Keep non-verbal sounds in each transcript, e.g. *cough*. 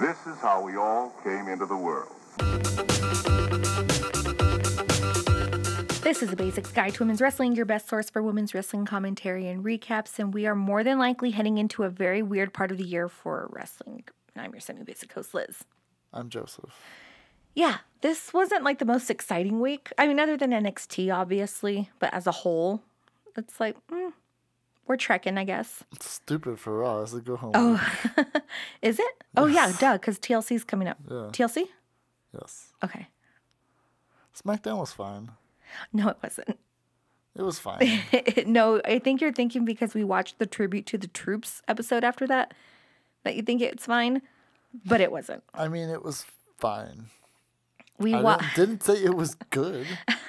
This is how we all came into the world. This is the Basics Guide to Women's Wrestling, your best source for women's wrestling commentary and recaps, and we are more than likely heading into a very weird part of the year for wrestling. And I'm your semi-basic host, Liz. I'm Joseph. Yeah, this wasn't like the most exciting week. I mean, other than NXT, obviously, but as a whole, it's like, mm, we're trekking, I guess. It's stupid for a go home. Oh, *laughs* is it? Oh, yeah, duh, because TLC's coming up. Yeah. TLC? Yes. Okay. SmackDown was fine. No, it wasn't. It was fine. *laughs* no, I think you're thinking because we watched the tribute to the troops episode after that, that you think it's fine, but it wasn't. I mean, it was fine. We wa- didn't, didn't say it was good. *laughs*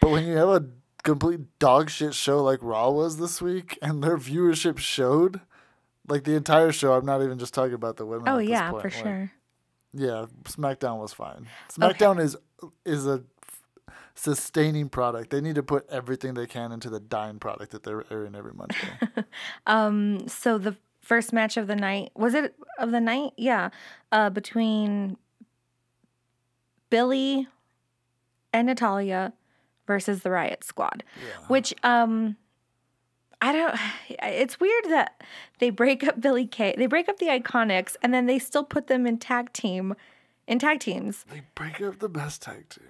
but when you have a complete dog shit show like Raw was this week and their viewership showed, like the entire show, I'm not even just talking about the women. Oh yeah, for like, sure. Yeah, SmackDown was fine. SmackDown is is a sustaining product. They need to put everything they can into the dying product that they're airing every Monday. *laughs* Um, so the first match of the night was it of the night? Yeah, uh, between Billie and Natalya versus the Riot Squad, which um. I don't. It's weird that they break up Billie Kay. They break up the Iconics, and then they still put them in tag team, in tag teams. they break up the best tag team.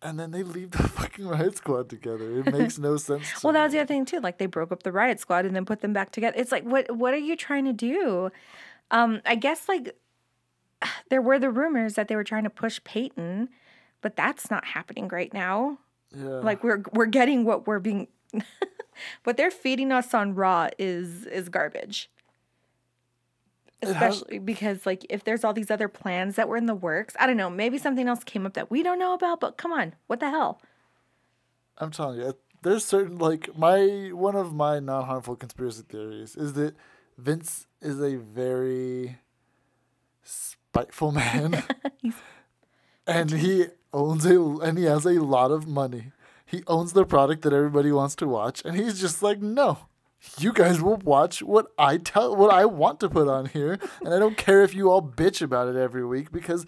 And then they leave the *laughs* fucking Riot Squad together. It makes no *laughs* sense. To Well, that me. was the other thing too. Like they broke up the Riot Squad and then put them back together. It's like, what what are you trying to do? Um, I guess like *sighs* there were the rumors that they were trying to push Peyton, but that's not happening right now. Yeah. Like we're we're getting what we're being, *laughs* what they're feeding us on Raw is is garbage. has- Especially because like if there's all these other plans that were in the works, I don't know. Maybe something else came up that we don't know about. But come on, what the hell? I'm telling you, there's certain like my one of my non harmful conspiracy theories is that Vince is a very spiteful man, *laughs* and he owns a and he has a lot of money. He owns the product that everybody wants to watch, and he's just like, no. You guys will watch what I tell what I want to put on here, and I don't care if you all bitch about it every week because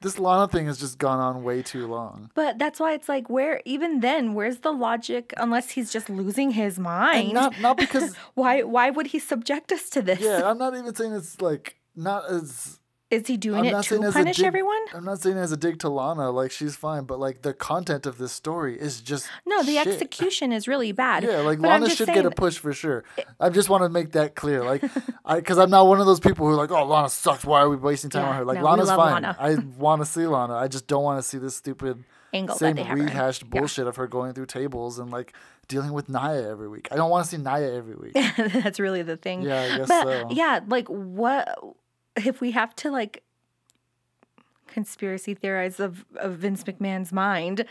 this Lana thing has just gone on way too long. But that's why it's like, where even then, where's the logic? Unless he's just losing his mind. And not not because *laughs* why? Why would he subject us to this? Yeah, I'm *laughs* not even saying it's like not as. Is he doing I'm it not saying to as punish a dig, everyone? I'm not saying as a dig to Lana, like she's fine, but like the content of this story is just No, the shit. execution is really bad. Yeah, like But Lana should saying, get a push for sure. I just want to make that clear, like, *laughs* I because I'm not one of those people who are like, oh, Lana sucks. Why are we wasting time Yeah, on her? Like no, Lana's fine. Lana. I want to see Lana. I just don't want to see this stupid Angle same they have her in. rehashed Yeah. bullshit of her going through tables and like dealing with Nia every week. I don't want to see Nia every week. *laughs* that's really the thing. Yeah, I guess but so. yeah, like what if we have to like conspiracy theorize of, of Vince McMahon's mind?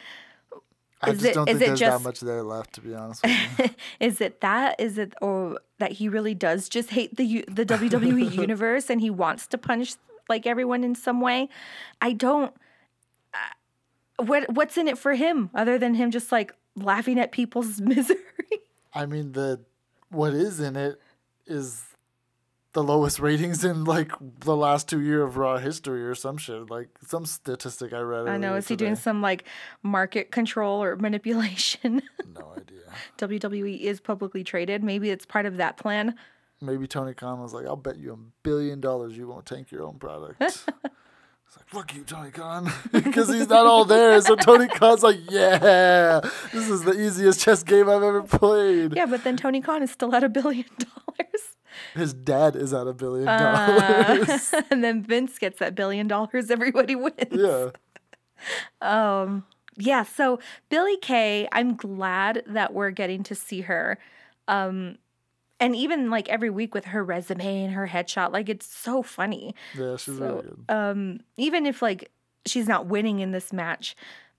I Is just it- don't is think it there's just- that much there left, to be honest with you. *laughs* Is it that? Is it or that he really does just hate the the WWE *laughs* universe and he wants to punish like everyone in some way? I don't. Uh, what what's in it for him other than him just like laughing at people's *laughs* misery? I mean, the what is in it is the lowest ratings in like the last two year of Raw history or some shit. Like some statistic I read. I know. Is he doing some like market control or manipulation? *laughs* No idea. WWE is publicly traded. Maybe it's part of that plan. Maybe Tony Khan was like, "I'll bet you a billion dollars you won't tank your own product." *laughs* it's like, "Fuck you, Tony Khan," *laughs* because he's not all there. So Tony Khan's like, "Yeah, this is the easiest chess game I've ever played." Yeah, but then Tony Khan is still at a billion dollars. His dad is at a billion Uh, dollars. *laughs* and then Vince gets that billion dollars. Everybody *laughs* wins. yeah. Um yeah, so Billie Kay, I'm glad that we're getting to see her. Um and even like every week with her resume and her headshot, like it's so funny. Yeah, she's really good. Um even if like she's not winning in this match,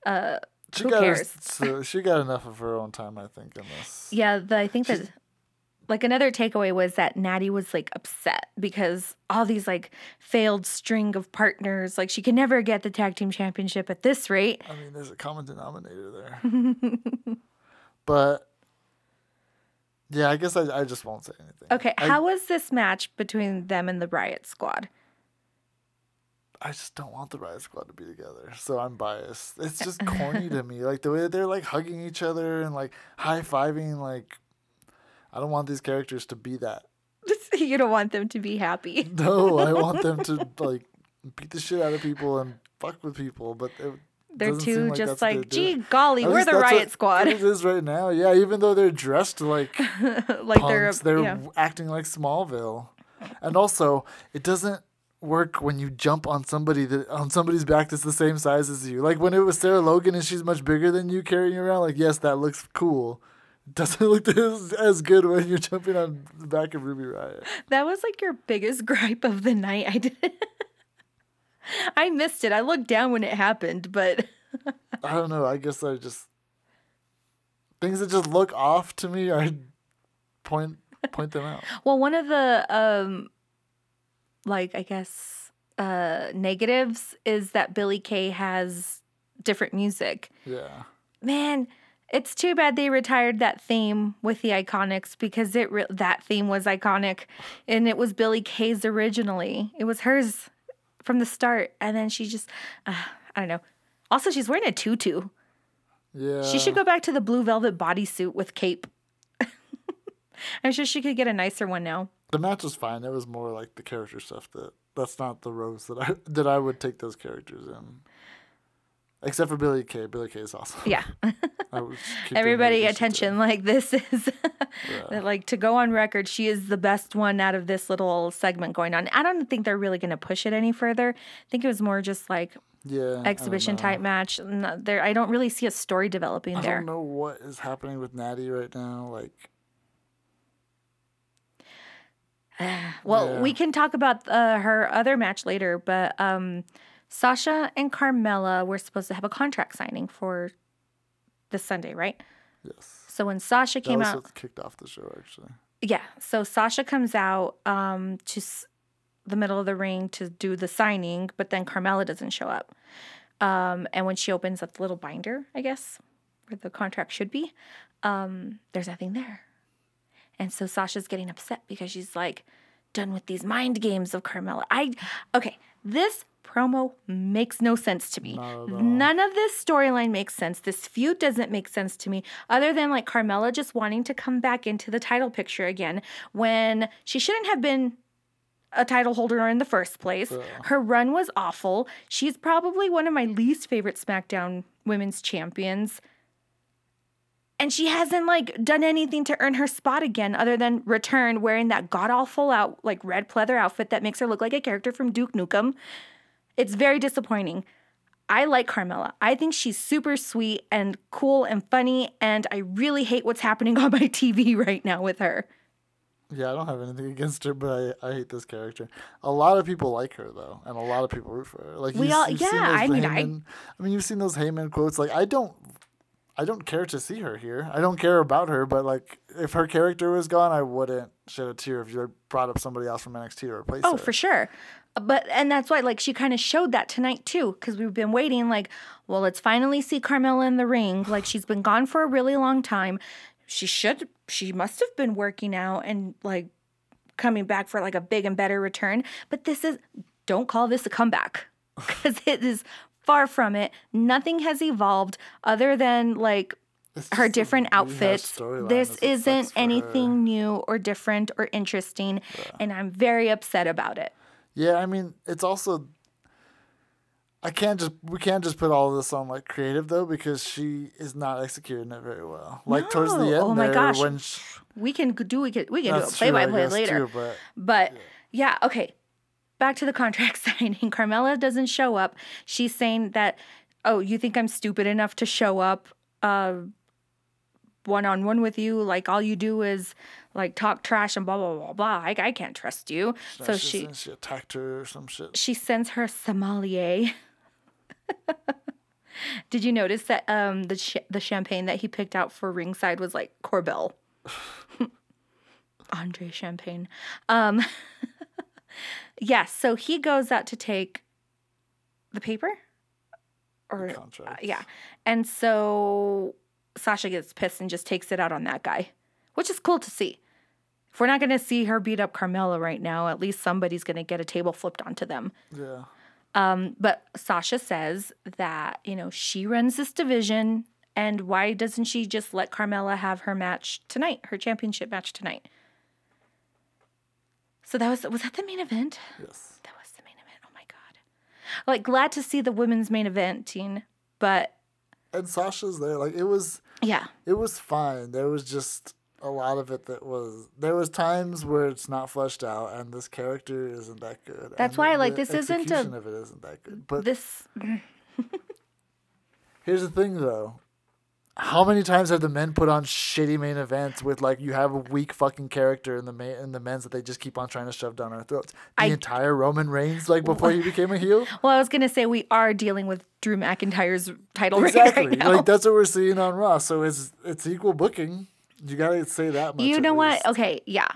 uh She who got cares? so she got enough of her own time, I think, in this. yeah, the, I think that like another takeaway was that Natty was like upset because all these like failed string of partners, like she could never get the tag team championship at this rate. I mean, there's a common denominator there. *laughs* but yeah, I guess I, I just won't say anything. Okay, I- how was this match between them and the Riot Squad? I just don't want the Riot Squad to be together. So I'm biased. It's just corny to *laughs* me. Like the way that they're like hugging each other and like high fiving. Like I don't want these characters to be that. *laughs* you don't want them to be happy. *laughs* No, I want them to like beat the shit out of people and fuck with people. But it They're too like just like, they're doing. gee golly, At we're the riot what- squad. It is right now. Yeah, even though they're dressed like *laughs* like they're, punks, they're yeah. acting like Smallville. And also, it doesn't work when you jump on somebody that on somebody's back that's the same size as you. Like when it was Sarah Logan and she's much bigger than you carrying around. Like yes, that looks cool. Doesn't look as, as good when you're jumping on the back of Ruby Riott. That was like your biggest *laughs* gripe of the night. I did. *laughs* I missed it. I looked down when it happened, but *laughs* I don't know. I guess I just things that just look off to me. I point point them out. well, one of the um, like I guess uh negatives is that Billie Kay has different music. Yeah. Man, it's too bad they retired that theme with the Iconics because it re- that theme was iconic, and it was Billie Kay's originally. It was hers from the start, and then she just uh, I don't know. Also, she's wearing a tutu. Yeah. She should go back to the blue velvet bodysuit with cape. *laughs* I'm sure she could get a nicer one now. The match was fine. It was more like the character stuff that that's not the rows that I that I would take those characters in. Except for Billie Kay. Billie Kay is awesome. Yeah. *laughs* I would *laughs* keep doing Everybody, attention. Like, this is, *laughs* like, to go on record, she is the best one out of this little segment going on. I don't think they're really going to push it any further. I think it was more just like. Yeah. Exhibition type match. Not- There, I don't really see a story developing I there. don't know what is happening with Natty right now. Like, *sighs* Well, Yeah. we can talk about uh, her other match later, but um, Sasha and Carmella were supposed to have a contract signing for this Sunday, right? yes. So when Sasha That came was out, what kicked off the show, actually. yeah. So Sasha comes out um, to s- the middle of the ring to do the signing, but then Carmella doesn't show up. Um, and when she opens up the little binder, I guess where the contract should be, um, there's nothing there. And so Sasha's getting upset because she's like, done with these mind games of Carmella. I okay, this promo makes no sense to me. None of this storyline makes sense. This feud doesn't make sense to me, other than like Carmella just wanting to come back into the title picture again when she shouldn't have been a title holder in the first place. Her run was awful. She's probably one of my least favorite SmackDown women's champions. And she hasn't like done anything to earn her spot again other than return wearing that god awful out like red pleather outfit that makes her look like a character from Duke Nukem. It's very disappointing. I like Carmella. I think she's super sweet and cool and funny, and I really hate what's happening *laughs* on my TV right now with her. Yeah, I don't have anything against her, but I, I hate this character. A lot of people like her though, and a lot of people root for her. Like We all- yeah, those I mean, I- I mean, you've seen those Heyman quotes. Like I don't, I don't care to see her here. I don't care about her, but like if her character was gone, I wouldn't shed a tear if you brought up somebody else from NXT to replace Oh, her. Oh, for sure. But and that's why like she kind of showed that tonight too cuz we've been waiting like well let's finally see Carmella in the ring like she's been gone for a really long time. She should she must have been working out and like coming back for like a big and better return, but this is don't call this a comeback *laughs* cuz it is far from it. Nothing has evolved other than like her different outfits. This isn't for her. anything new or different or interesting, and I'm very upset about it. Yeah, I mean, it's also. I can't just we can't just put all this on like creative though because she is not executing it very well. Like towards the end Oh my there gosh. when she, We can do we can we can do a play by play later. too, but But yeah, okay. Back to the contract *laughs* signing. Carmella doesn't show up. She's saying that, oh, you think I'm stupid enough to show up uh one on one with you? Like all you do is like talk trash and blah blah blah blah. I, I can't trust you. so she, she she attacked her or some shit. she sends her sommelier. *laughs* Did you notice that um the ch- the champagne that he picked out for ringside was like Korbel, *laughs* Andre Champagne. Um, yes, so he goes out to take the paper, or uh, contract. yeah, and so Sasha gets pissed and just takes it out on that guy, which is cool to see. If we're not going to see her beat up Carmella right now, at least somebody's going to get a table flipped onto them. Yeah. Um, but Sasha says that, you know, she runs this division and why doesn't she just let Carmella have her match tonight, her championship match tonight? So that was was that the main event? Yes. That was the main event. Oh my god. Like glad to see the women's main eventing, but And Sasha's there. Like it was yeah. it was fine. There was just a lot of it that was there was times where it's not fleshed out and this character isn't that good. That's and why, the like, this isn't a- of it isn't that good. But This *laughs* here's the thing though. How many times have the men put on shitty main events with like you have a weak fucking character in the main in the men's that they just keep on trying to shove down our throats? The I- entire Roman Reigns like before he became a heel? *laughs* well, I was gonna say we are dealing with Drew McIntyre's title Exactly. right now. Like that's what we're seeing on Raw. So it's it's equal booking. You gotta say that much. you know what? Okay, yeah.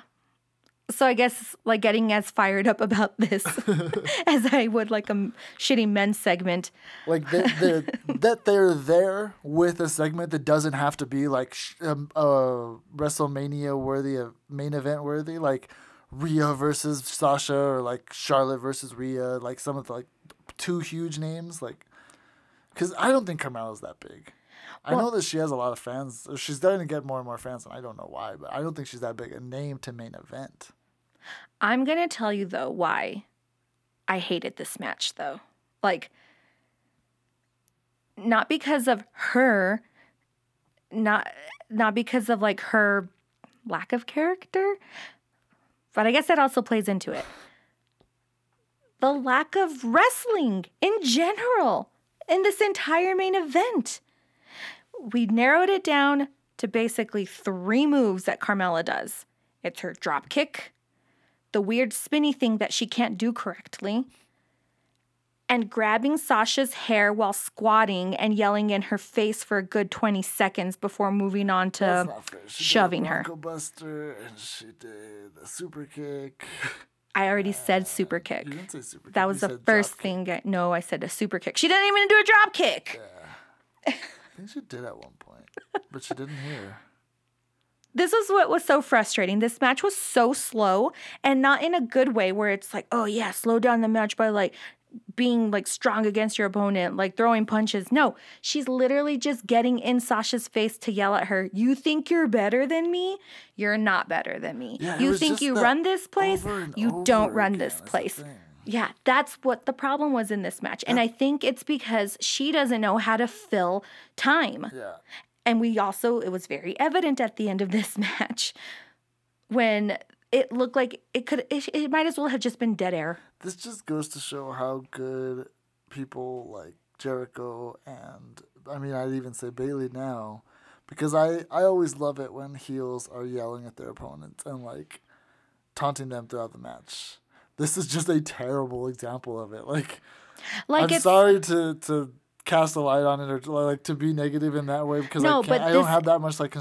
So I guess like getting as fired up about *laughs* this *laughs* as I would like a shitty men's segment. Like they, *laughs* that they're there with a segment that doesn't have to be like sh- um, uh, WrestleMania worthy, uh, main event worthy, like Rhea versus Sasha or like Charlotte versus Rhea, like some of the like two huge names, like because I don't think Carmella's that big. I know that she has a lot of fans. She's starting to get more and more fans, and I don't know why, but I don't think she's that big a name to main event. I'm gonna tell you though why I hated this match though. Like not because of her, not not because of like her lack of character, but I guess that also plays into it. The lack of wrestling in general in this entire main event. We narrowed it down to basically three moves that Carmella does. It's her drop kick, the weird spinny thing that she can't do correctly, and grabbing Sasha's hair while squatting and yelling in her face for a good 20 seconds before moving on to That's not fair. She shoving her. Buster, and she did a super kick. I already uh, said super kick. You didn't say super kick. That you was the first thing. I, no, I said a super kick. She didn't even do a drop kick. I think she did at one point, but she didn't hear. this is what was so frustrating. This match was so slow and not in a good way where it's like, oh yeah, slow down the match by like being like strong against your opponent, like throwing punches. No, she's literally just getting in Sasha's face to yell at her, You think you're better than me? You're not better than me. Yeah, you think you run this place? You don't run again this is the place. Yeah, that's what the problem was in this match. And I think it's because she doesn't know how to fill time. Yeah. And we also, it was very evident at the end of this *laughs* match when it looked like it could, it, it might as well have just been dead air. This just goes to show how good people like Jericho and I mean I'd even say Bayley now because I I always love it when heels are yelling at their opponents and like taunting them throughout the match. This is just a terrible example of it. Like, Like I'm sorry to to cast a light on it or to, like to be negative in that way because No, I can't, I don't have that much like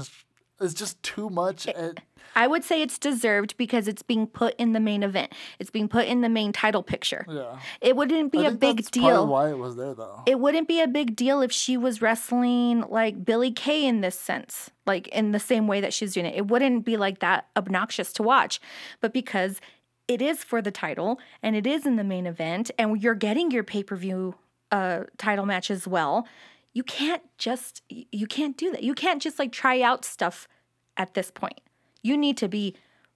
it's just too much. and I would say it's deserved because it's being put in the main event. It's being put in the main title picture. yeah, It wouldn't be I a big that's part of deal. why it was there though. it wouldn't be a big deal if she was wrestling like Billie Kay in this sense, like in the same way that she's doing it. It wouldn't be like that obnoxious to watch. But because it is for the title and it is in the main event and you're getting your pay-per-view uh title match as well, you can't just you can't do that. You can't just like try out stuff at this point. You need to be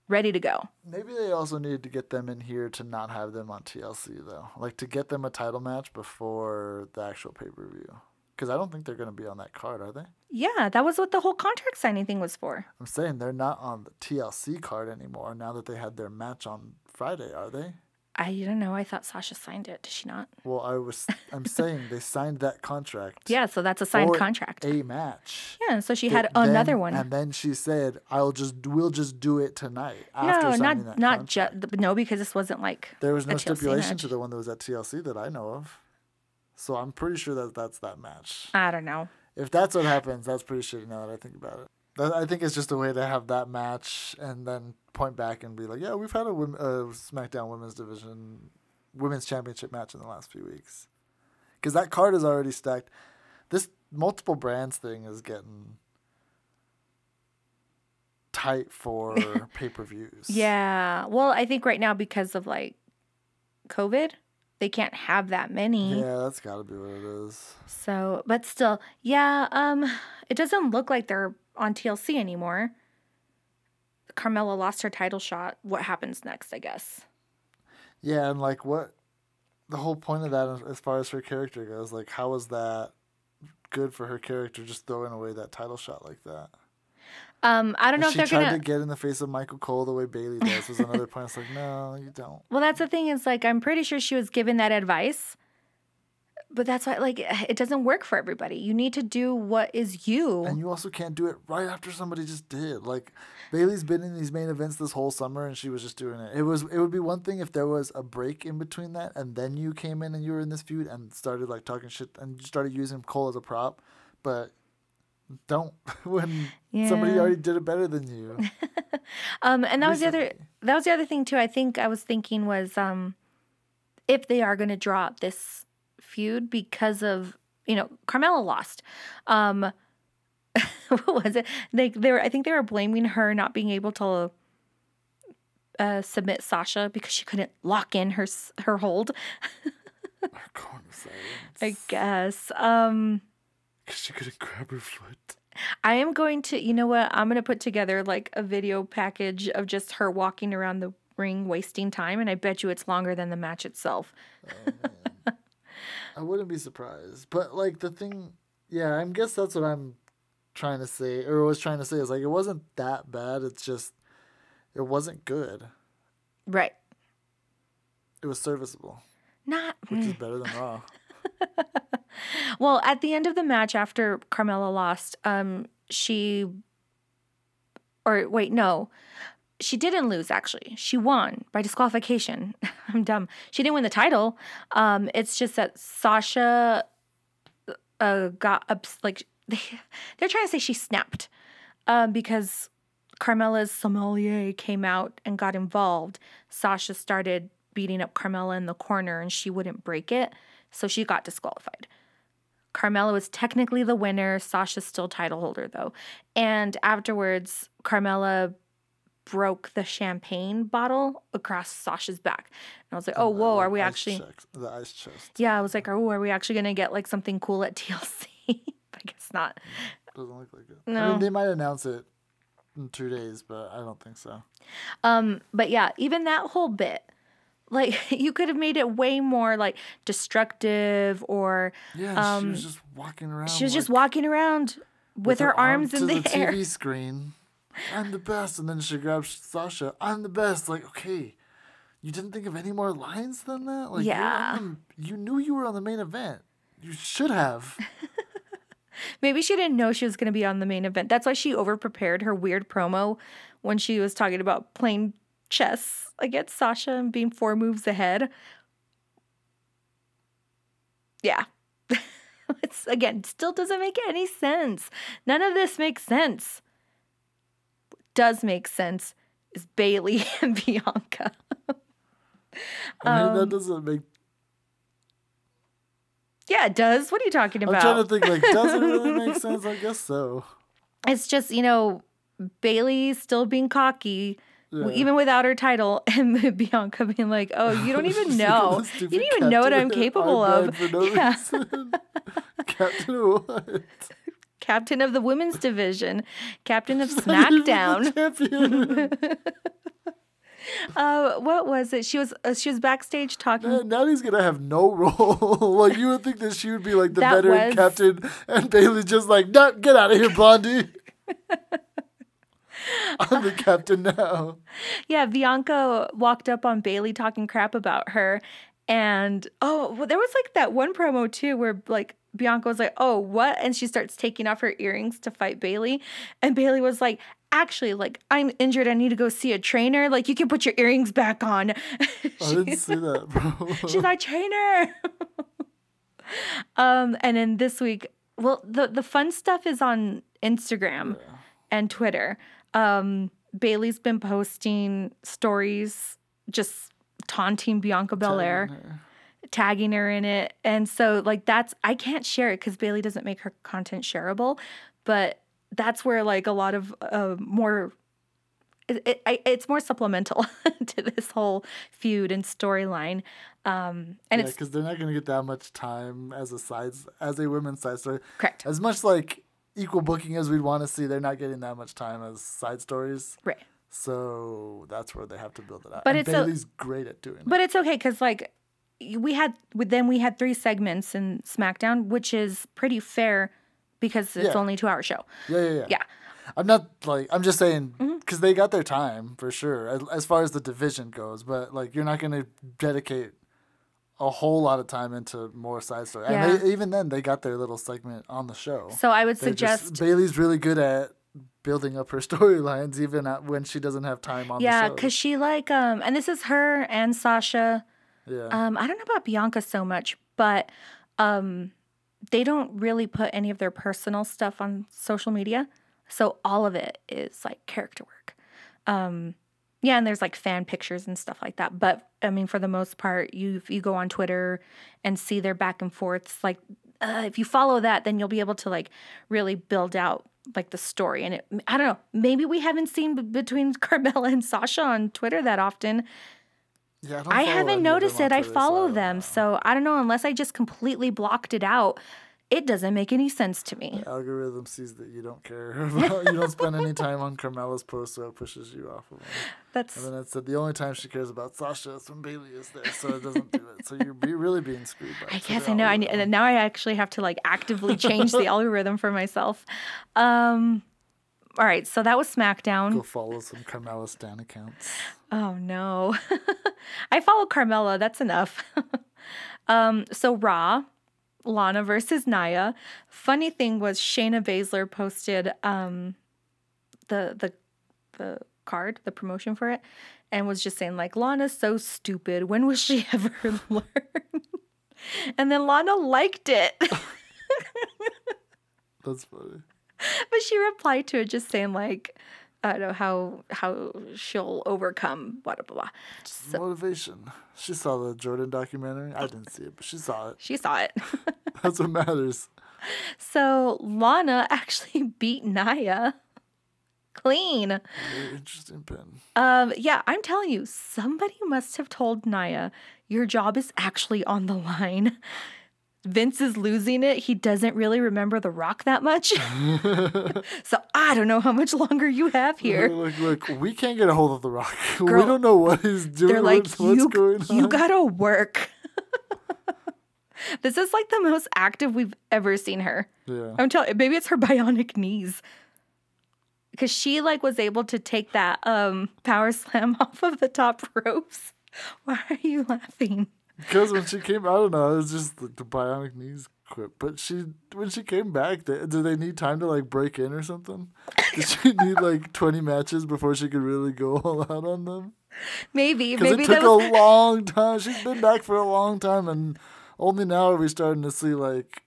ready to go. Maybe they also needed to get them in here to not have them on TLC though, like to get them a title match before the actual pay per view. Because I don't think they're going to be on that card, are they? Yeah, that was what the whole contract signing thing was for. I'm saying they're not on the TLC card anymore now that they had their match on Friday, are they? I don't know. I thought Sasha signed it. Did she not? Well, I was. I'm *laughs* saying they signed that contract. Yeah, so that's a signed contract. A match. Yeah, so she had another then- one. And then she said, "I'll just we'll just do it tonight." After no, not that not just no, because this wasn't like There was no stipulation match. to the one that was at TLC that I know of. So I'm pretty sure that that's that match. I don't know. If that's what happens, that's pretty shitty now that I think about it. That- I think it's just a way to have that match and then point back and be like, yeah, we've had a uh, SmackDown Women's Division, Women's Championship match in the last few weeks. Because that card is already stacked. This multiple brands thing is getting tight for *laughs* pay per views. Yeah. Well, I think right now because of like COVID, they can't have that many. Yeah, that's got to be what it is. So, but still, yeah, um, it doesn't look like they're on TLC anymore. Carmella lost her title shot. What happens next, I guess? Yeah, and like what the whole point of that, as far as her character goes, like how was that good for her character just throwing away that title shot like that? Um, I don't know if she they're tried gonna. to get in the face of Michael Cole the way Bayley does was another point. It's like, *laughs* no, you don't. Well, that's the thing is like I'm pretty sure she was given that advice, but that's why like it doesn't work for everybody. You need to do what is you. And you also can't do it right after somebody just did. Like Bayley's been in these main events this whole summer and she was just doing it. It was it would be one thing if there was a break in between that and then you came in and you were in this feud and started like talking shit and started using Cole as a prop, but don't *laughs* when somebody already did it better than you. *laughs* Um, and that was the other that was the other thing too. I think I was thinking was um, if they are going to drop this feud because of you know Carmella lost. Um, *laughs* what was it? They they were I think they were blaming her not being able to uh, submit Sasha because she couldn't lock in her her hold. I guess. Um, 'Cause she couldn't grab her foot. I am going to, you know what? I'm going to put together like a video package of just her walking around the ring wasting time. And I bet you it's longer than the match itself. Oh, I wouldn't be surprised. But like the thing, yeah, I guess that's what I'm trying to say, or was trying to say is like it wasn't that bad. It's just it wasn't good. Right. It was serviceable, Not. which is better than Raw. *laughs* Well, at the end of the match after Carmella lost, um, she. Or wait, no. She didn't lose, actually. She won by disqualification. *laughs* I'm dumb. She didn't win the title. Um, it's just that Sasha uh, got ups like they, *laughs* they're trying to say she snapped um, because Carmella's sommelier came out and got involved. Sasha started beating up Carmella in the corner and she wouldn't break it, so she got disqualified. Carmella was technically the winner. Sasha's still title holder though. And afterwards, Carmella broke the champagne bottle across Sasha's back. And I was like, oh, whoa, are we actually. checks- the ice chest Yeah, I was like, oh, are we actually going to get like something cool at *laughs* TLC? *laughs* I guess not. doesn't look like it. I No. mean, they might announce it in two days, but I don't think so. Um, but yeah, even that whole bit, like *laughs* you could have made it way more like destructive or Yeah, she was just walking around. Um, she was just walking around with, her, arms in to the, *laughs* air. TV screen. I'm the best, and then she grabs Sasha. I'm the best. Like, okay, you didn't think of any more lines than that? Like, Yeah. the- you knew you were on the main event. You should have. *laughs* Maybe she didn't know she was going to be on the main event. That's why she overprepared her weird promo when she was talking about playing chess against Sasha and being four moves ahead. Yeah. *laughs* it's again, still doesn't make any sense. None of this makes sense. What does make sense is Bayley *laughs* and Bianca. *laughs* I mean, Um, that doesn't make. Yeah, it does. What are you talking about? I'm trying to think. Like, does it really make sense? I guess so. it's just you know Bayley still being cocky, Yeah. even without her title, *laughs* and Bianca being like, "Oh, you don't *laughs* even know. look at the You don't even know what I'm capable of." No yeah. *laughs* Captain of what? captain of the women's division, captain of Not even the SmackDown. Uh, what was it? She was uh, she was backstage talking. Man, Natty's gonna have no role. like you would think that she would be like the That veteran was- captain, and Bayley's just like, "No, get out of here, Blondie." *laughs* I'm the captain now. Yeah, Bianca walked up on Bayley talking crap about her. And oh, well, there was like that one promo too where like Bianca was like, "Oh, what?" and she starts taking off her earrings to fight Bayley, and Bayley was like, "Actually, like I'm injured. I need to go see a trainer. Like you can put your earrings back on." *laughs* I didn't see that, bro. *laughs* She's my trainer. um, and then this week, well, the the fun stuff is on Instagram and Twitter. Um, Bayley's been posting stories, just taunting Bianca Belair, tagging her in it, and so like that's I can't share it because Bayley doesn't make her content shareable, but that's where like a lot of uh, more it, it, I- it's more supplemental *laughs* to this whole feud and storyline. Um, and yeah, it's because they're not going to get that much time as a side as a women's side story. correct. As much like equal booking as we'd want to see, they're not getting that much time as side stories. Right. So that's where they have to build it out. But and it's Bayley's great at doing it. But it's okay because like we had then we had three segments in SmackDown, which is pretty fair because it's Yeah. only two hour show. Yeah, yeah, yeah. Yeah. I'm not like I'm just saying Mm-hmm. because they got their time for sure as, as far as the division goes. But like you're not going to dedicate a whole lot of time into more side story. Yeah. And they, even then, they got their little segment on the show. So I would They just- suggest Bayley's really good at building up her *laughs* storylines even at, when she doesn't have time on yeah, the show. because she like um and this is her and Sasha. yeah. Um, I don't know about Bianca so much, but um, they don't really put any of their personal stuff on social media. So all of it is like character work. Um, yeah, and there's like fan pictures and stuff like that. But I mean, for the most part, you you go on Twitter and see their back and forths, like uh, if you follow that, then you'll be able to like really build out like the story. And it, I don't know, maybe we haven't seen b- between *laughs* Carmella and Sasha on Twitter that often. yeah, don't I haven't noticed it. I follow them. So I don't know, unless I just completely blocked it out, it doesn't make any sense to me. The algorithm sees that you don't care *laughs* about you don't spend any time on Carmella's post, so it pushes you off of them. That's And then it said the only time she cares about Sasha is when Bayley is there, so it doesn't do it. So you're be really being screwed by. *laughs* I guess I know. I need, and now I actually have to like actively change the *laughs* algorithm for myself. Um, all right, so that was SmackDown. Go follow some Carmella Stan accounts. Oh no. I follow Carmella, that's enough. um, so Raw, Lana versus Nia. Funny thing was Shayna Baszler posted um the the the card, the promotion for it, and was just saying like Lana's so stupid. When will she *laughs* ever learn? and then Lana liked it. *laughs* That's funny. but she replied to it just saying like I don't know how how she'll overcome blah blah blah. Just motivation. She saw the Jordan documentary. I didn't see it, but she saw it. She saw it. *laughs* That's what matters. So Lana actually *laughs* beat Nia clean. Very interesting pin. Um, yeah, I'm telling you, somebody must have told Nia, your job is actually on the line. *laughs* Vince is losing it. He doesn't really remember The Rock that much. *laughs* so I don't know how much longer you have here. Look, look, we can't get a hold of the Rock. *laughs* we don't know what he's doing. They're like, what's, what's you, going on. you gotta work. *laughs* this is like the most active we've ever seen her. yeah. I'm telling maybe it's her bionic knees. Cause she like was able to take that um power slam off of the top ropes. Why are you laughing? Because when she came, I don't know, it was just the, the bionic knees quit. But she, when she came back, they, did they need time to like break in or something? Did she *laughs* need like twenty matches before she could really go *laughs* all out on them? Maybe, maybe it took was a *laughs* long time. She's been back for a long time, and only now are we starting to see like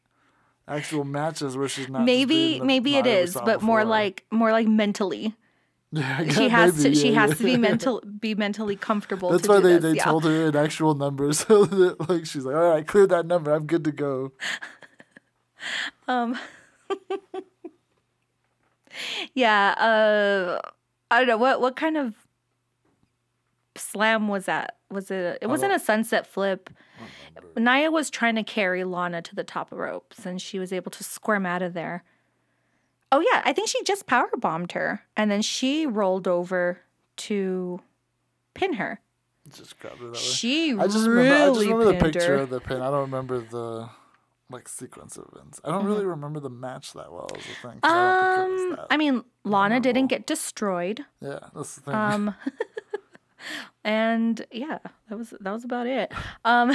actual matches where she's not. maybe maybe it is, Nia we is, saw but more like more like mentally. Yeah, She has maybe, to she yeah, has yeah. to be *laughs* mental be mentally comfortable. That's to why they, this. they yeah. told her in actual numbers *laughs* so that like she's like, all right, clear that number. I'm good to go. *laughs* um. Yeah, uh I don't know what what kind of slam was that? Was it it wasn't a sunset flip. Nia was trying to carry Lana to the top of ropes and she was able to squirm out of there. Oh yeah, I think she just power bombed her and then she rolled over to pin her. Just grabbed her. She I just really remember. I just remember the picture her. of the pin. I don't remember the like sequence of events. I don't really remember the match that well. Is the thing. I Um, was. I mean, Lana didn't get destroyed. yeah, that's the thing. Um, *laughs* and yeah, that was that was about it. Um,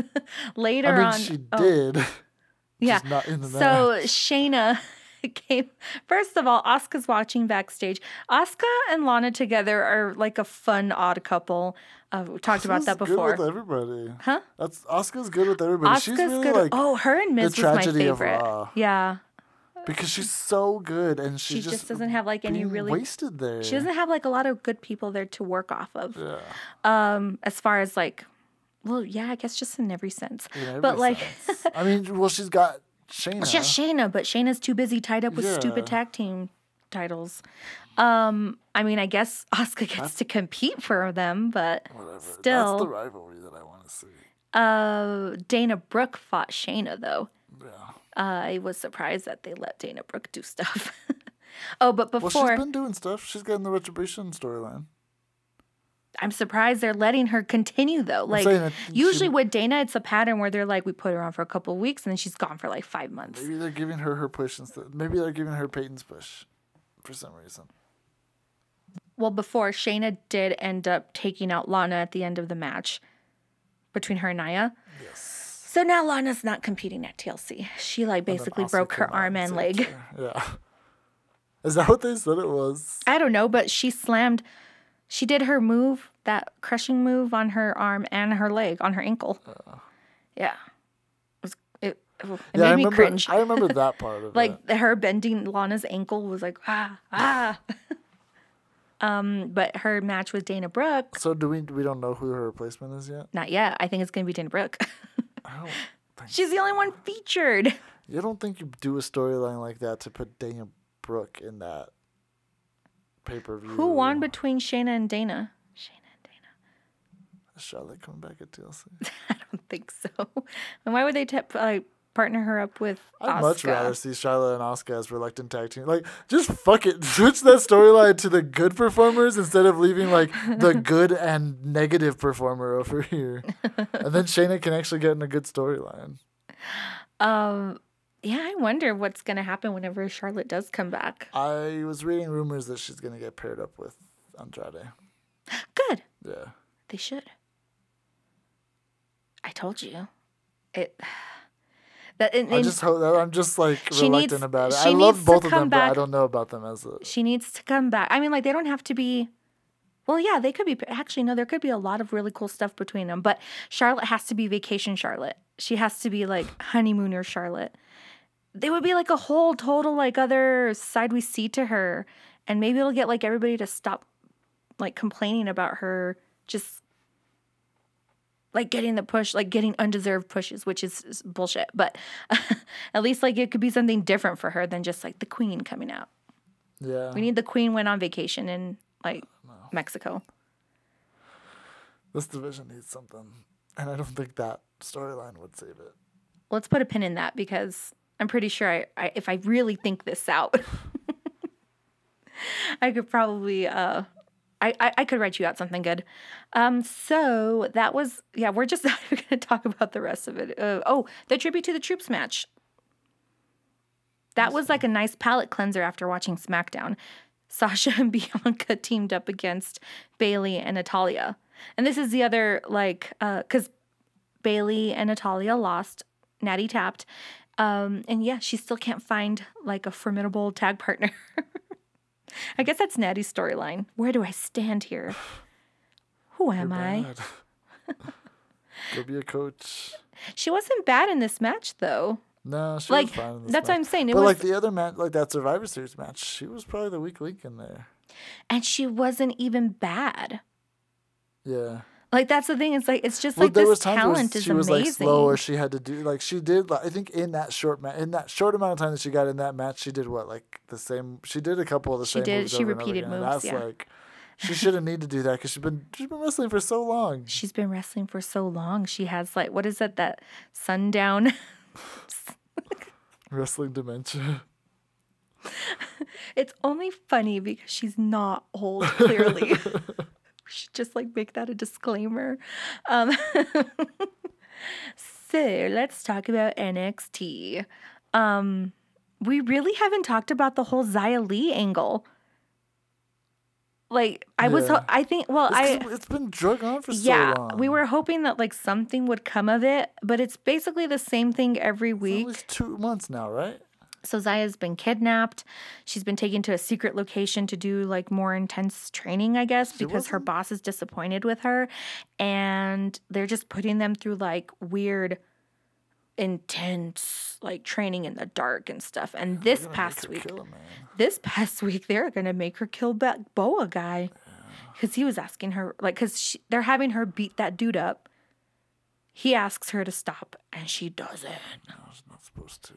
*laughs* later I mean, on, she oh, did. *laughs* yeah. not in the So. Shayna *laughs* came. First of all, Asuka's watching backstage. Asuka and Lana together are like a fun odd couple. Uh, we talked about that Good before. with everybody. Huh? That's Asuka's good with everybody. Asuka's she's really good. like oh, her and Miz was my of favorite. Raw. Yeah, because she's so good and she, she just, doesn't have like any really. wasted there. She doesn't have like a lot of good people there to work off of. Yeah. Um, as far as like, well, yeah, I guess just in every sense. in every but like, sense. *laughs* I mean, well, she's got Shayna. It's just Shayna, but Shayna's too busy tied up with Yeah. stupid tag team titles. Um, I mean, I guess *laughs* Asuka gets to compete for them, but Whatever. That's still, the rivalry that I want to see. Uh, Dana Brooke fought Shayna though. Yeah. I was surprised that they let Dana Brooke do stuff. *laughs* oh, but before Well, she's been doing stuff. She's getting the retribution storyline. I'm surprised they're letting her continue though. Like saying that she- usually with Dana, it's a pattern where they're like, we put her on for a couple of weeks and then she's gone for like five months. Maybe they're giving her her push instead. Maybe they're giving her Peyton's push, for some reason. Well, before Shayna did end up taking out Lana at the end of the match between her and Nia. Yes. So now Lana's not competing at TLC. She like basically broke her arm and leg. her. Yeah. *laughs* Is that what they said it was? I don't know, but she slammed. She did her move, that crushing move on her arm and her leg, on her ankle. yeah, it, was, it, it yeah, made I me remember. cringe. I remember that part *laughs* of it. like her bending Lana's ankle was like ah ah. *laughs* um, but her match with Dana Brooke, So do we? We don't know who her replacement is yet. not yet. I think it's gonna be Dana Brooke. *laughs* I don't. Think, She's the only one featured. you don't think you do a storyline like that to put Dana Brooke in that pay per view? Who won between Shayna and Dana? Shayna and Dana. Charlotte coming back at TLC. *laughs* I don't think so. And why would they te- like partner her up with? I'd much rather see Charlotte and Asuka as reluctant tag team. Like, just fuck it. *laughs* Switch that storyline to the good performers instead of leaving like the *laughs* good and negative performer over here. and then Shayna can actually get in a good storyline. Um, yeah, I wonder what's gonna happen whenever Charlotte does come back. I was reading rumors that she's gonna get paired up with Andrade. Good. Yeah. They should. I told you. It. *sighs* That and, I and just hope that I'm just like She reluctant needs- about it. she I love to both of them, but I don't know about them as a. she needs to come back. I mean, like they don't have to be. Well, yeah, they could be. Actually, no, there could be a lot of really cool stuff between them. But Charlotte has to be vacation Charlotte. She has to be like honeymooner Charlotte. They would be like a whole total like other side we see to her, and maybe it'll get like everybody to stop like complaining about her just like getting the push, like getting undeserved pushes, which is, is bullshit. But *laughs* at least like it could be something different for her than just like the queen coming out. Yeah. We need the queen went on vacation in like Mexico. This division needs something, and I don't think that storyline would save it. Let's put a pin in that because I'm pretty sure I, I if I really think this out, *laughs* I could probably uh I, I, I could write you out something good. Um, so that was yeah. We're just *laughs* not gonna talk about the rest of it. Uh, oh, the tribute to the troops match. That was like a nice palate cleanser after watching SmackDown. Sasha and *laughs* Bianca teamed up against Bayley and Natalya, and this is the other like because Bayley and Natalya lost. Natty tapped, um, and yeah, she still can't find like a formidable tag partner. *laughs* I guess that's Natty's storyline. Where do I stand here? *sighs* Who am I? *laughs* *laughs* Go be a coach. She wasn't bad in this match though. No, she Like was fine in this that's what match. I'm saying. It But was, like the other match, like that Survivor Series match, she was probably the weak link in there. and she wasn't even bad. Yeah. Like that's the thing. It's like it's just Well, like there this was times where talent is she was amazing. like slow, or she had to do like she did. Like, I think in that short ma- in that short amount of time that she got in that match, she did what like the same. She did a couple of the She same. did- moves she over and over repeated moves, That's yeah. like she shouldn't need to do that because she's been she's been wrestling for so long. She's been wrestling for so long. She has like what is it that sundown? *laughs* Wrestling dementia. *laughs* it's only funny because she's not old. Clearly, *laughs* we should just like make that a disclaimer. Um, *laughs* so let's talk about NXT. Um, we really haven't talked about the whole Xia Li angle. Like I was, ho- I think. Well, It's, I it's been drug on for yeah, so long. we were hoping that like something would come of it, but it's basically the same thing every week. two months now, right? So Xia's been kidnapped. She's been taken to a secret location to do like more intense training, I guess, because her boss is disappointed with her. And they're just putting them through like weird, intense like training in the dark and stuff. And this past week, him, this past week, they're gonna make her kill that Boa guy. Because he was asking her, like, because they're having her beat that dude up. He asks her to stop, and she doesn't. I was not supposed to.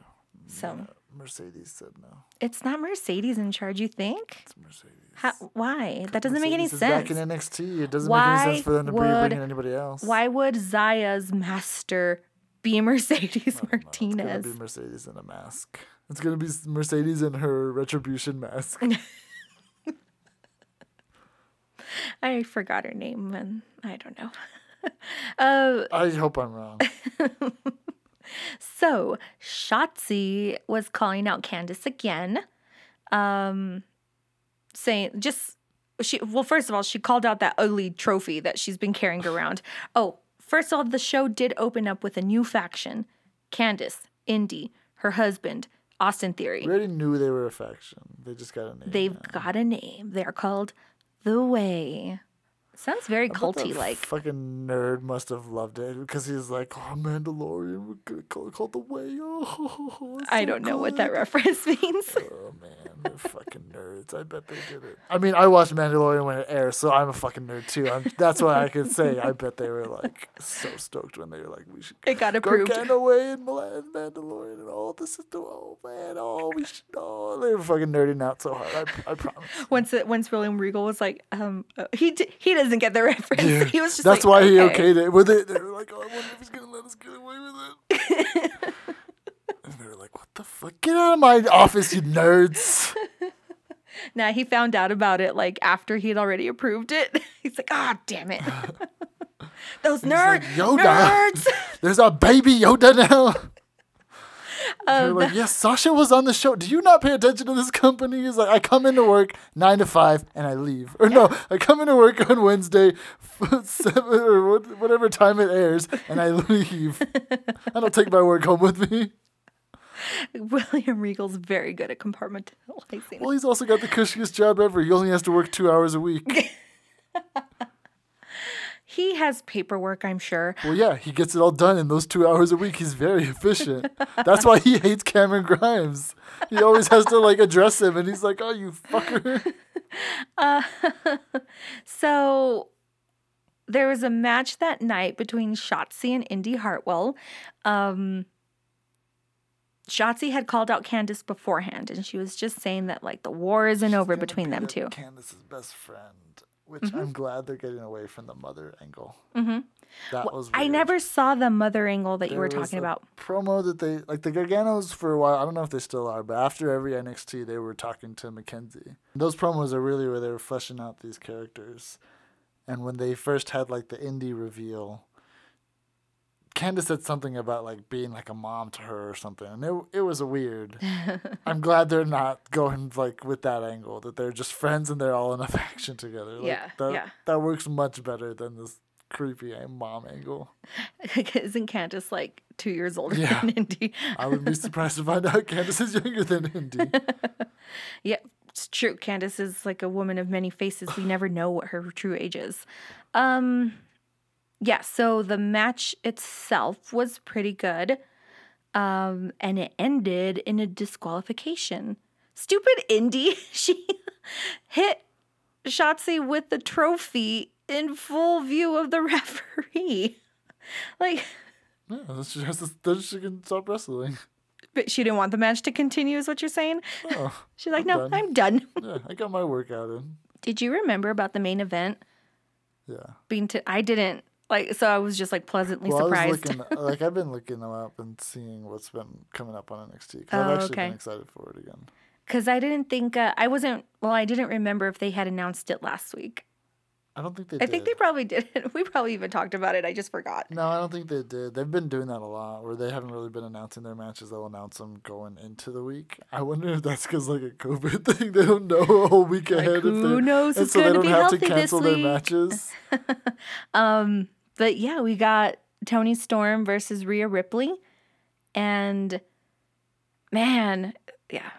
So Mercedes said no. it's not Mercedes in charge, you think? It's Mercedes. How, why? That doesn't make any Mercedes is sense. Back in NXT, it doesn't Why make any sense for them to would- bring in anybody else. Why would Xia's master be *laughs* Mercedes Martinez? It's gonna be Mercedes in a mask. It's gonna be Mercedes in her retribution mask. *laughs* I forgot her name and I don't know. *laughs* uh, I hope I'm wrong. So Shotzi was calling out Candice again, um, saying just she. Well, first of all, she called out that ugly trophy that she's been carrying *sighs* around. Oh, first of all, the show did open up with a new faction: Candice, Indi, her husband, Austin Theory. We already knew they were a faction. They just got a name. They've now. got a name. They're called The Way. Sounds very I bet culty that like. fucking nerd must have loved it because he's like, "Oh, Mandalorian, we're gonna call it called the Way." *laughs* Oh, it's I so don't know what that reference *laughs* means. Oh man, they're fucking nerds. I bet they did it. I mean, I watched Mandalorian when it aired, so I'm a fucking nerd too. I'm, that's what I could say. I bet they were like so stoked when they were like, "We should It got approved. away in Mandalorian, and all this is the oh man, oh we should oh they were fucking nerding out so hard. I, I promise. Once it, once William Regal was like, um, uh, he d- he doesn't get the *laughs* reference. Yeah, he was just that's like, why he okayed it with it. They were like, "Oh, I wonder if he's gonna let us get away with it." *laughs* and they were like, "What the fuck? Get out of my office, you nerds!" *laughs* Nah, he found out about it like after he'd already approved it. He's like, ah, damn it. Those like, nerds, "Yoda." nerds. There's a baby Yoda now. They're um, like, yes, Sasha was on the show. Do you not pay attention to this company? He's like, I come into work nine to five and I leave. Or no, I come into work on Wednesday, *laughs* seven or whatever time it airs, and I leave. I don't take my work home with me. *laughs* William Regal's very good at compartmentalizing. Well, he's also got the cushiest job ever. He only has to work two hours a week. *laughs* he has paperwork, I'm sure. Well, yeah, he gets it all done in those two hours a week. He's very efficient. That's why he hates Cameron Grimes. He always has to like address him, and he's like, "Oh, you fucker." *laughs* *laughs* So there was a match that night between Shotzi and Indi Hartwell. Um, Shotzi had called out Candice beforehand, and she was just saying that like the war isn't over between them two. Candice's best friend, which I'm glad they're getting away from the mother angle. Mm-hmm. That was. I never saw the mother angle that you There were was talking about. promo that they like the Garganos for a while. I don't know if they still are, but after every NXT, they were talking to McKenzie. Those promos are really where they were fleshing out these characters. And when they first had like the indie reveal, Candice said something about like being like a mom to her or something, and it it was a weird. *laughs* I'm glad they're not going like with that angle that they're just friends and they're all in *laughs* a faction together. Like, Yeah, that, yeah. That works much better than this creepy mom angle. *laughs* Isn't Candice like two years older Yeah. than Indi? I would be surprised to find out Candice is younger than Indi. Yeah, it's true. Candice is like a woman of many faces. We never know what her true age is. Um, yeah. So the match itself was pretty good, um, and it ended in a disqualification. Stupid Indi. *laughs* She hit Shotzi with the trophy in full view of the *laughs* referee. Like, Yeah, she has to, then she can stop wrestling. but she didn't want the match to continue, is what you're saying? Oh, *laughs* She's like, I'm no, done." I'm done. yeah, I got my workout in. Did you remember about the main event Yeah. being? T- I didn't like, so I was just like pleasantly Well, I was surprised. looking, *laughs* like I've been looking them up and seeing what's been coming up on NXT because I've Oh, actually okay. been excited for it again. Because I didn't think uh, I wasn't. Well, I didn't remember if they had announced it last week. I don't think they. Did. I did. think they probably *laughs* did. We probably even talked about it. I just forgot. No, I don't think they did. They've been doing that a lot, where they haven't really been announcing their matches. They'll announce them going into the week. I wonder if that's because like a COVID *laughs* thing. They don't know a whole week Like, ahead. who knows and so they don't be have to cancel their matches. But yeah, we got Toni Storm versus Rhea Ripley, and man, yeah,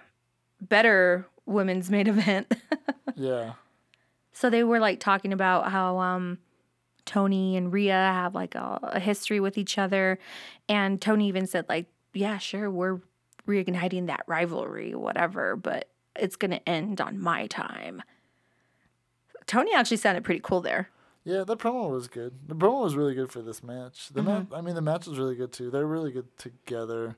better women's main *laughs* event. yeah. So they were like talking about how um Toni and Rhea have like a, a history with each other. And Toni even said, like, yeah, sure, we're reigniting that rivalry, whatever, but it's gonna end on my time. Toni actually sounded pretty cool there. Yeah, the promo was good. The promo was really good for this match. The Mm-hmm. ma- I mean, the match was really good too. They're really good together.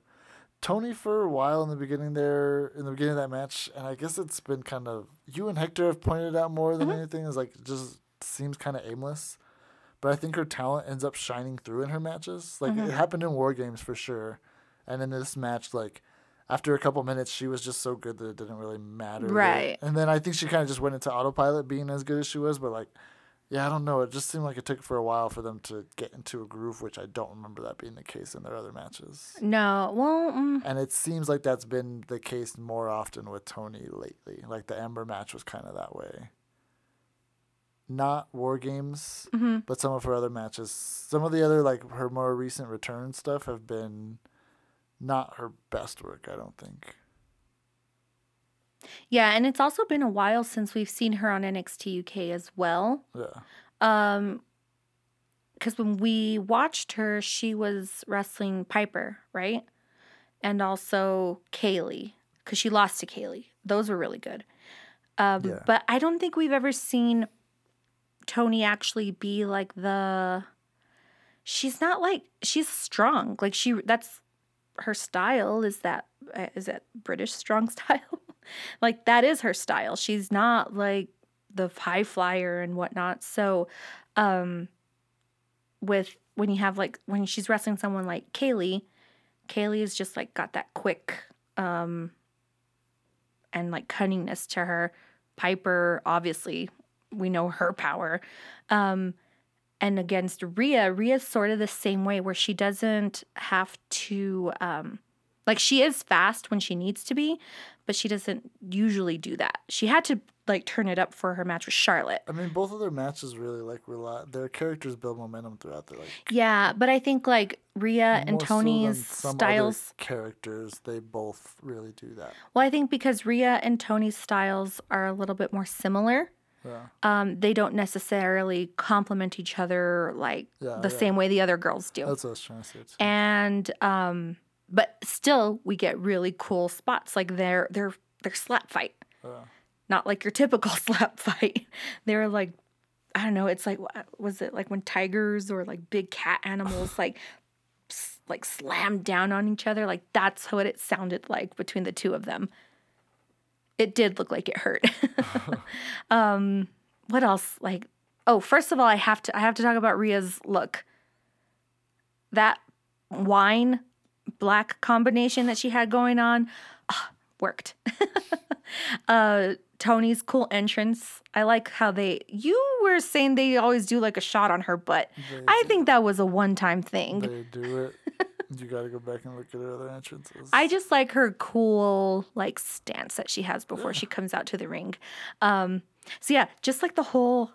Toni for a while in the beginning there, in the beginning of that match, and I guess it's been kind of you and Hector have pointed out more than anything is like just seems kind of aimless. But I think her talent ends up shining through in her matches. Like it happened in War Games for sure, and in this match, like after a couple minutes, she was just so good that it didn't really matter. that- Right. And then I think she kind of just went into autopilot, being as good as she was. But like, yeah, I don't know. It just seemed like it took for a while for them to get into a groove, which I don't remember that being the case in their other matches. No, well, mm, And it seems like that's been the case more often with Toni lately. Like the Ember match was kind of that way. Not War Games, Mm-hmm. but some of her other matches. Some of the other, like her more recent return stuff, have been not her best work, I don't think. Yeah, and it's also been a while since we've seen her on NXT UK as well. Yeah. Um, because when we watched her, she was wrestling Piper, right? And also Kaylee, because she lost to Kaylee. Those were really good. Um, Yeah. But I don't think we've ever seen Toni actually be like the. She's not like she's strong. Like she, that's her style. Is that uh, is that British strong *laughs* style? Like that is her style. She's not like the high flyer and whatnot. So, um, with when you have like when she's wrestling someone like Kaylee, Kaylee is just like got that quick um and like cunningness to her. Piper, obviously, we know her power. Um and against Rhea, Rhea's sort of the same way where she doesn't have to um like she is fast when she needs to be, but she doesn't usually do that. She had to like turn it up for her match with Charlotte. I mean, both of their matches really like rely. Their characters build momentum throughout. Their like Yeah, but I think like Rhea and more so than Toni's styles. characters, they both really do that. Well, I think because Rhea and Toni's styles are a little bit more similar. Yeah. Um, they don't necessarily complement each other like Yeah, the yeah. same way the other girls do. That's what I was trying to say. Too. and um, but still, we get really cool spots like their their their slap fight. Yeah. Not like your typical *laughs* slap fight. They're like, I don't know. It's like was it like when tigers or like big cat animals *sighs* like like slammed down on each other? Like that's what it sounded like between the two of them. It did look like it hurt. *laughs* *laughs* um, what else? Like, oh, first of all, I have to I have to talk about Rhea's look. That wine black combination that she had going on ah, worked. *laughs* uh Toni's cool entrance. I like how they you were saying they always do like a shot on her butt. I think that was a one-time thing. They do *laughs* it. you got to go back and look at her other entrances. I just like her cool like stance that she has before she comes out to the ring. Um so yeah, just like the whole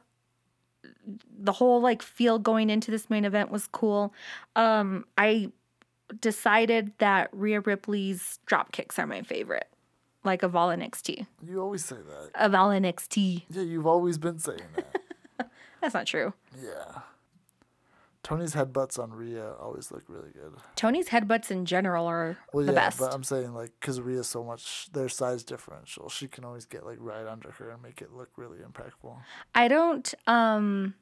the whole like feel going into this main event was cool. Um I decided that Rhea Ripley's drop kicks are my favorite. Like of all NXT. you always say that. Of all NXT. Yeah, you've always been saying that. *laughs* That's not true. yeah. Toni's headbutts on Rhea always look really good. Toni's headbutts in general are Well, the yeah, best. but I'm saying like because Rhea's so much their size differential, she can always get like right under her and make it look really impactful. I don't um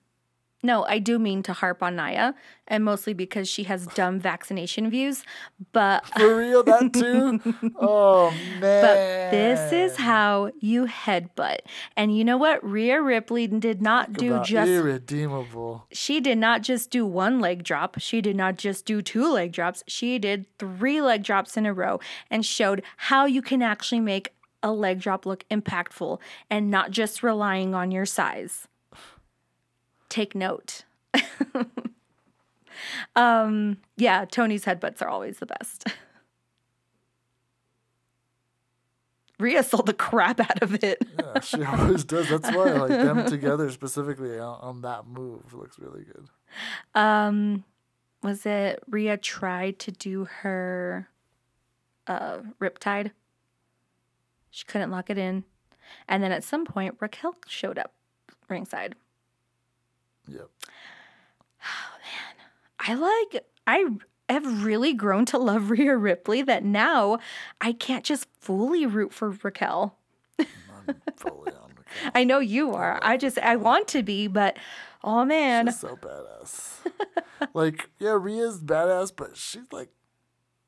no, I do mean to harp on Nia, and mostly because she has dumb vaccination views. But *laughs* For real, that too. *laughs* oh man. but this is how you headbutt. And you know what? Rhea Ripley did not do just irredeemable. she did not just do one leg drop. She did not just do two leg drops. She did three leg drops in a row and showed how you can actually make a leg drop look impactful and not just relying on your size. Take note. *laughs* um, yeah, Toni's headbutts are always the best. *laughs* Rhea sold the crap out of it. Yeah, she always does. That's why like them *laughs* together specifically on, on that move looks really good. Um, was it Rhea tried to do her uh riptide? She couldn't lock it in. And then at some point Raquel showed up ringside. Yep. Oh man, I like I have really grown to love *laughs* Rhea Ripley that now I can't just fully root for Raquel. I'm fully on Raquel. *laughs* I know you are. I just I want to be, but oh man. She's so badass. like, yeah, Rhea's badass, but she's like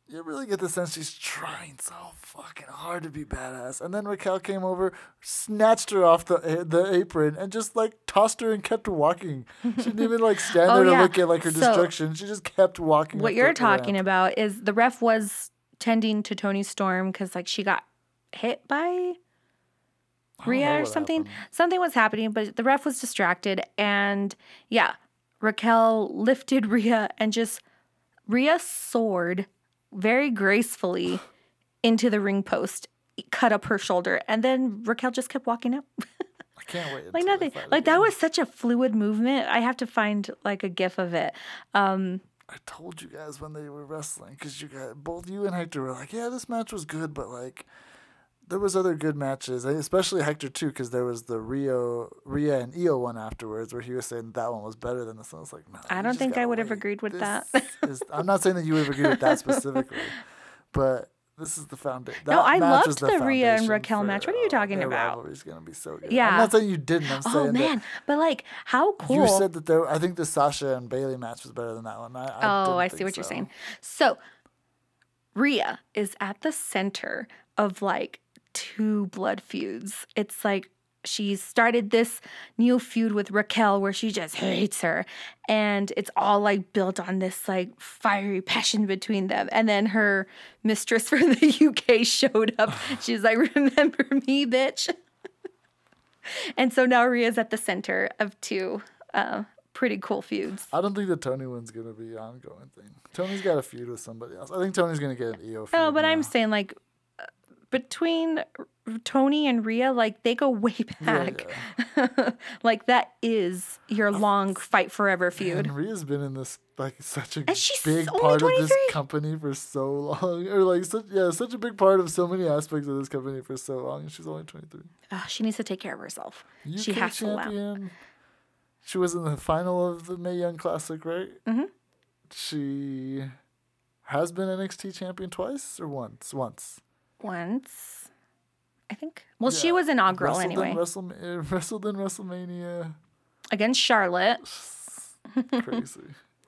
you really get the sense she's trying so fucking hard to be badass. And then Raquel came over, snatched her off the the apron, and just like tossed her and kept walking. She didn't even like *laughs* stand Oh, there to yeah. look at like her So, destruction. She just kept walking. what you're talking ramp. about is the ref was tending to Toni Storm because like she got hit by Rhea or something. happened. Something was happening, but the ref was distracted, and yeah, Raquel lifted *laughs* Rhea and just Rhea soared very gracefully into the ring post, cut up her shoulder, and then Raquel just kept walking up. *laughs* I can't wait. like nothing. Like that was such a fluid movement. I have to find like a gif of it. Um, I told you guys when they were wrestling because you guys, both you and Hector were like, "Yeah, this match was good," but like, there was other good matches, especially Hector too, because there was the Rio, Rhea and Io one afterwards, where he was saying that one was better than this one. I was like, no, I don't think I would have agreed with This that. *laughs* is- I'm not saying that you would have agreed with that specifically, *laughs* but this is the foundation. No, I loved the Rhea and Raquel match. What are you uh, talking about? Rivalry's gonna be so good. Yeah. I'm not saying you didn't. I'm oh, saying oh man, but like how cool. you said that there. I think the Sasha and Bayley match was better than that one. I, I Oh, I see what you're saying. So, Rhea is at the center of like two blood feuds. It's like she started this new feud with Raquel where she just hates her. And it's all like built on this like fiery passion between them. And then her mistress *laughs* from the UK showed up. *sighs* She's like, Remember me, bitch. *laughs* and so now Rhea's at the center of two uh, pretty cool feuds. I don't think the Toni one's gonna be an ongoing thing. Toni's got a feud with somebody else. I think Toni's gonna get an Io feud. No, but I'm saying like between Toni and Rhea, like they go way *laughs* Yeah, back. *laughs* like that is your long fight forever feud. And Rhea's been in this like such a big part of this company for so long, or like such yeah, such a big part of so many aspects of this company for so long, and she's only 23. Ah, she needs to take care of herself. UK she has to allow. champion. She was in the final of the Mae Young Classic, right? Mm-hmm. She has been NXT champion twice or once. Once. Once, I think. Well, she Yeah. was inaugural wrestled anyway In Wrestle, *laughs* wrestled in WrestleMania. against Charlotte. *laughs* Crazy.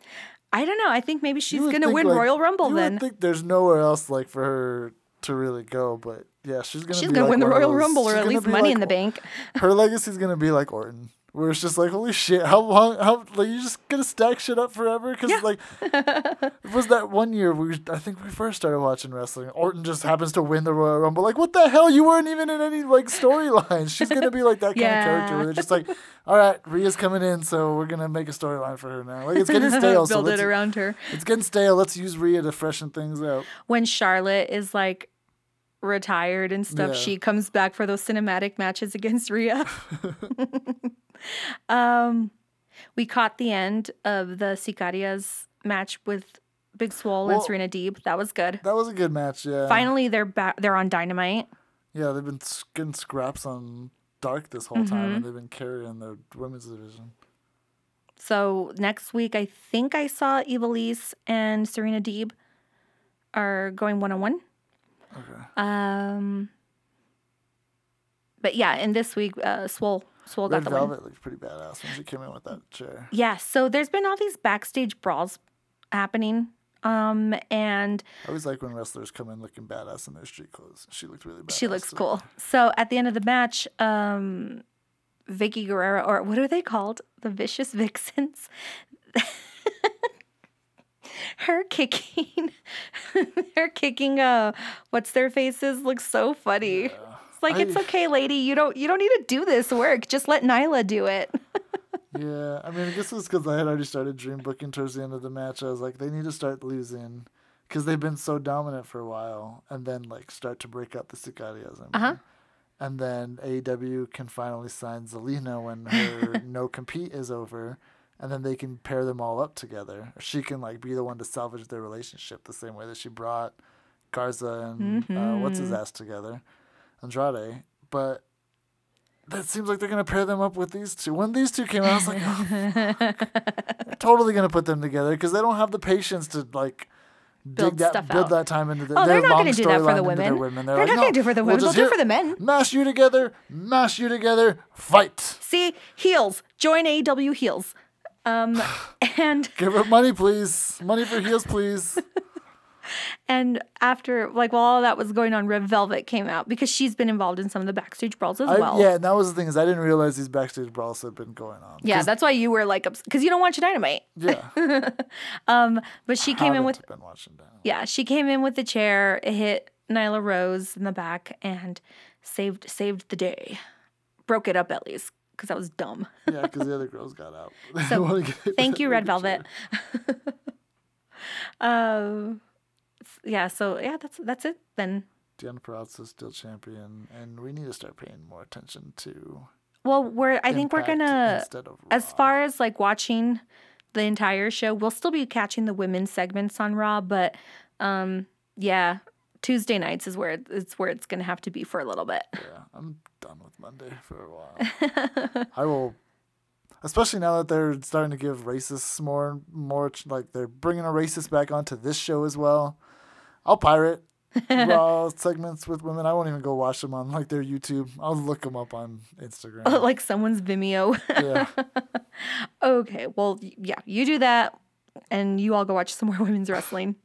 *laughs* I don't know. I think maybe she's gonna think, win like- Royal Rumble then. Would think there's nowhere else like for her to really go, but yeah, she's gonna. She's be gonna like win the Royal those- Rumble or at least Money like- in the Bank. Her legacy's gonna be like Orton, where it's just like, holy shit, how long? How like you just gonna stack shit up forever? Because like, *laughs* it was that one year we I think we first started watching wrestling. Orton just happens to win the Royal Rumble. Like, what the hell? You weren't even in any like storyline. She's gonna be like that kind of character where they're just like, all right, Rhea's coming in, so we're gonna make a storyline for her now. Like it's getting *laughs* stale. so Build let's, it around her. It's getting stale. Let's use Rhea to freshen things up. when Charlotte is like retired and stuff, Yeah. she comes back for those cinematic matches against Rhea. *laughs* *laughs* um, we caught the end of the Sicarias match with Big Swole and Serena Deeb. That was good. That was a good match. Yeah. Finally, they're back. They're on Dynamite. Yeah, they've been getting scraps on Dark this whole Mm-hmm. time, and they've been carrying the women's division. So next week, I think I saw Evilise and Serena Deeb are going one on one. Okay. Um, but yeah, and this week, uh, Swole Swole got Red the win. Velvet looked pretty badass when she came in with that chair. Yeah, so there's been all these backstage brawls happening. Um, and I always like when wrestlers come in looking badass in their street clothes. She looked really badass. she looks cool. So at the end of the match, um, Vickie Guerrero, or what are they called? The Vicious *laughs* Vixens. her kicking, *laughs* her kicking. Uh, what's their faces? Looks so funny. It's like it's okay, lady. You don't you don't need to do this work. Just let Nyla do it. *laughs* Yeah, I mean, I guess it's because I had already started dream booking towards the end of the match. I was like, they need to start losing because they've been so dominant for a while, and then like start to break up the Cicadias. I mean. Uh-huh. And then AEW can finally sign Zelina when her *laughs* no compete is over, and then they can pair them all up together. She can like be the one to salvage their relationship the same way that she brought Garza and uh, what's his ass together, Andrade. But that seems like they're gonna pair them up with these two. When these two came out, I was like, oh, *laughs* totally gonna put them together because they don't have the patience to like. Build dig that, stuff build out. that time into the, Oh, they're not gonna do that for the women. women. They're like, not gonna do for the women. we'll They'll do for the men." Mash you together, mash you together, fight. See, heels. Join AEW heels. Um, *sighs* and Give her money, please. Money for heels, please. *laughs* And after, like, while all that was going on, Red Velvet came out because she's been involved in some of the backstage brawls as I, well. yeah, and that was the thing is I didn't realize these backstage brawls had been going on. Yeah, that's why you were like, because you don't watch Dynamite. yeah. *laughs* Um, but she came in with been watching that. Yeah, she came in with the chair, it hit Nyla Rose in the back, and saved saved the day. Broke it up at least because that was dumb. Yeah, because the other girls got out. *laughs* So, Thank you, Red Velvet. *laughs* um, yeah. So yeah, that's that's it then. Deanna is still champion, and we need to start paying more attention to. Well, we're I think we're gonna instead of as far as like watching the entire show, we'll still be catching the women's segments on Raw, but um, yeah, Tuesday nights is where it's where it's gonna have to be for a little bit. Yeah, I'm done with Monday for a while. *laughs* I will, especially now that they're starting to give racists more, more like they're bringing a racist back onto this show as well. I'll pirate *laughs* raw segments with women. I won't even go watch them on like their YouTube. I'll look them up on Instagram. *laughs* like someone's Vimeo. yeah, *laughs* okay, well, yeah, you do that, and you all go watch some more women's wrestling.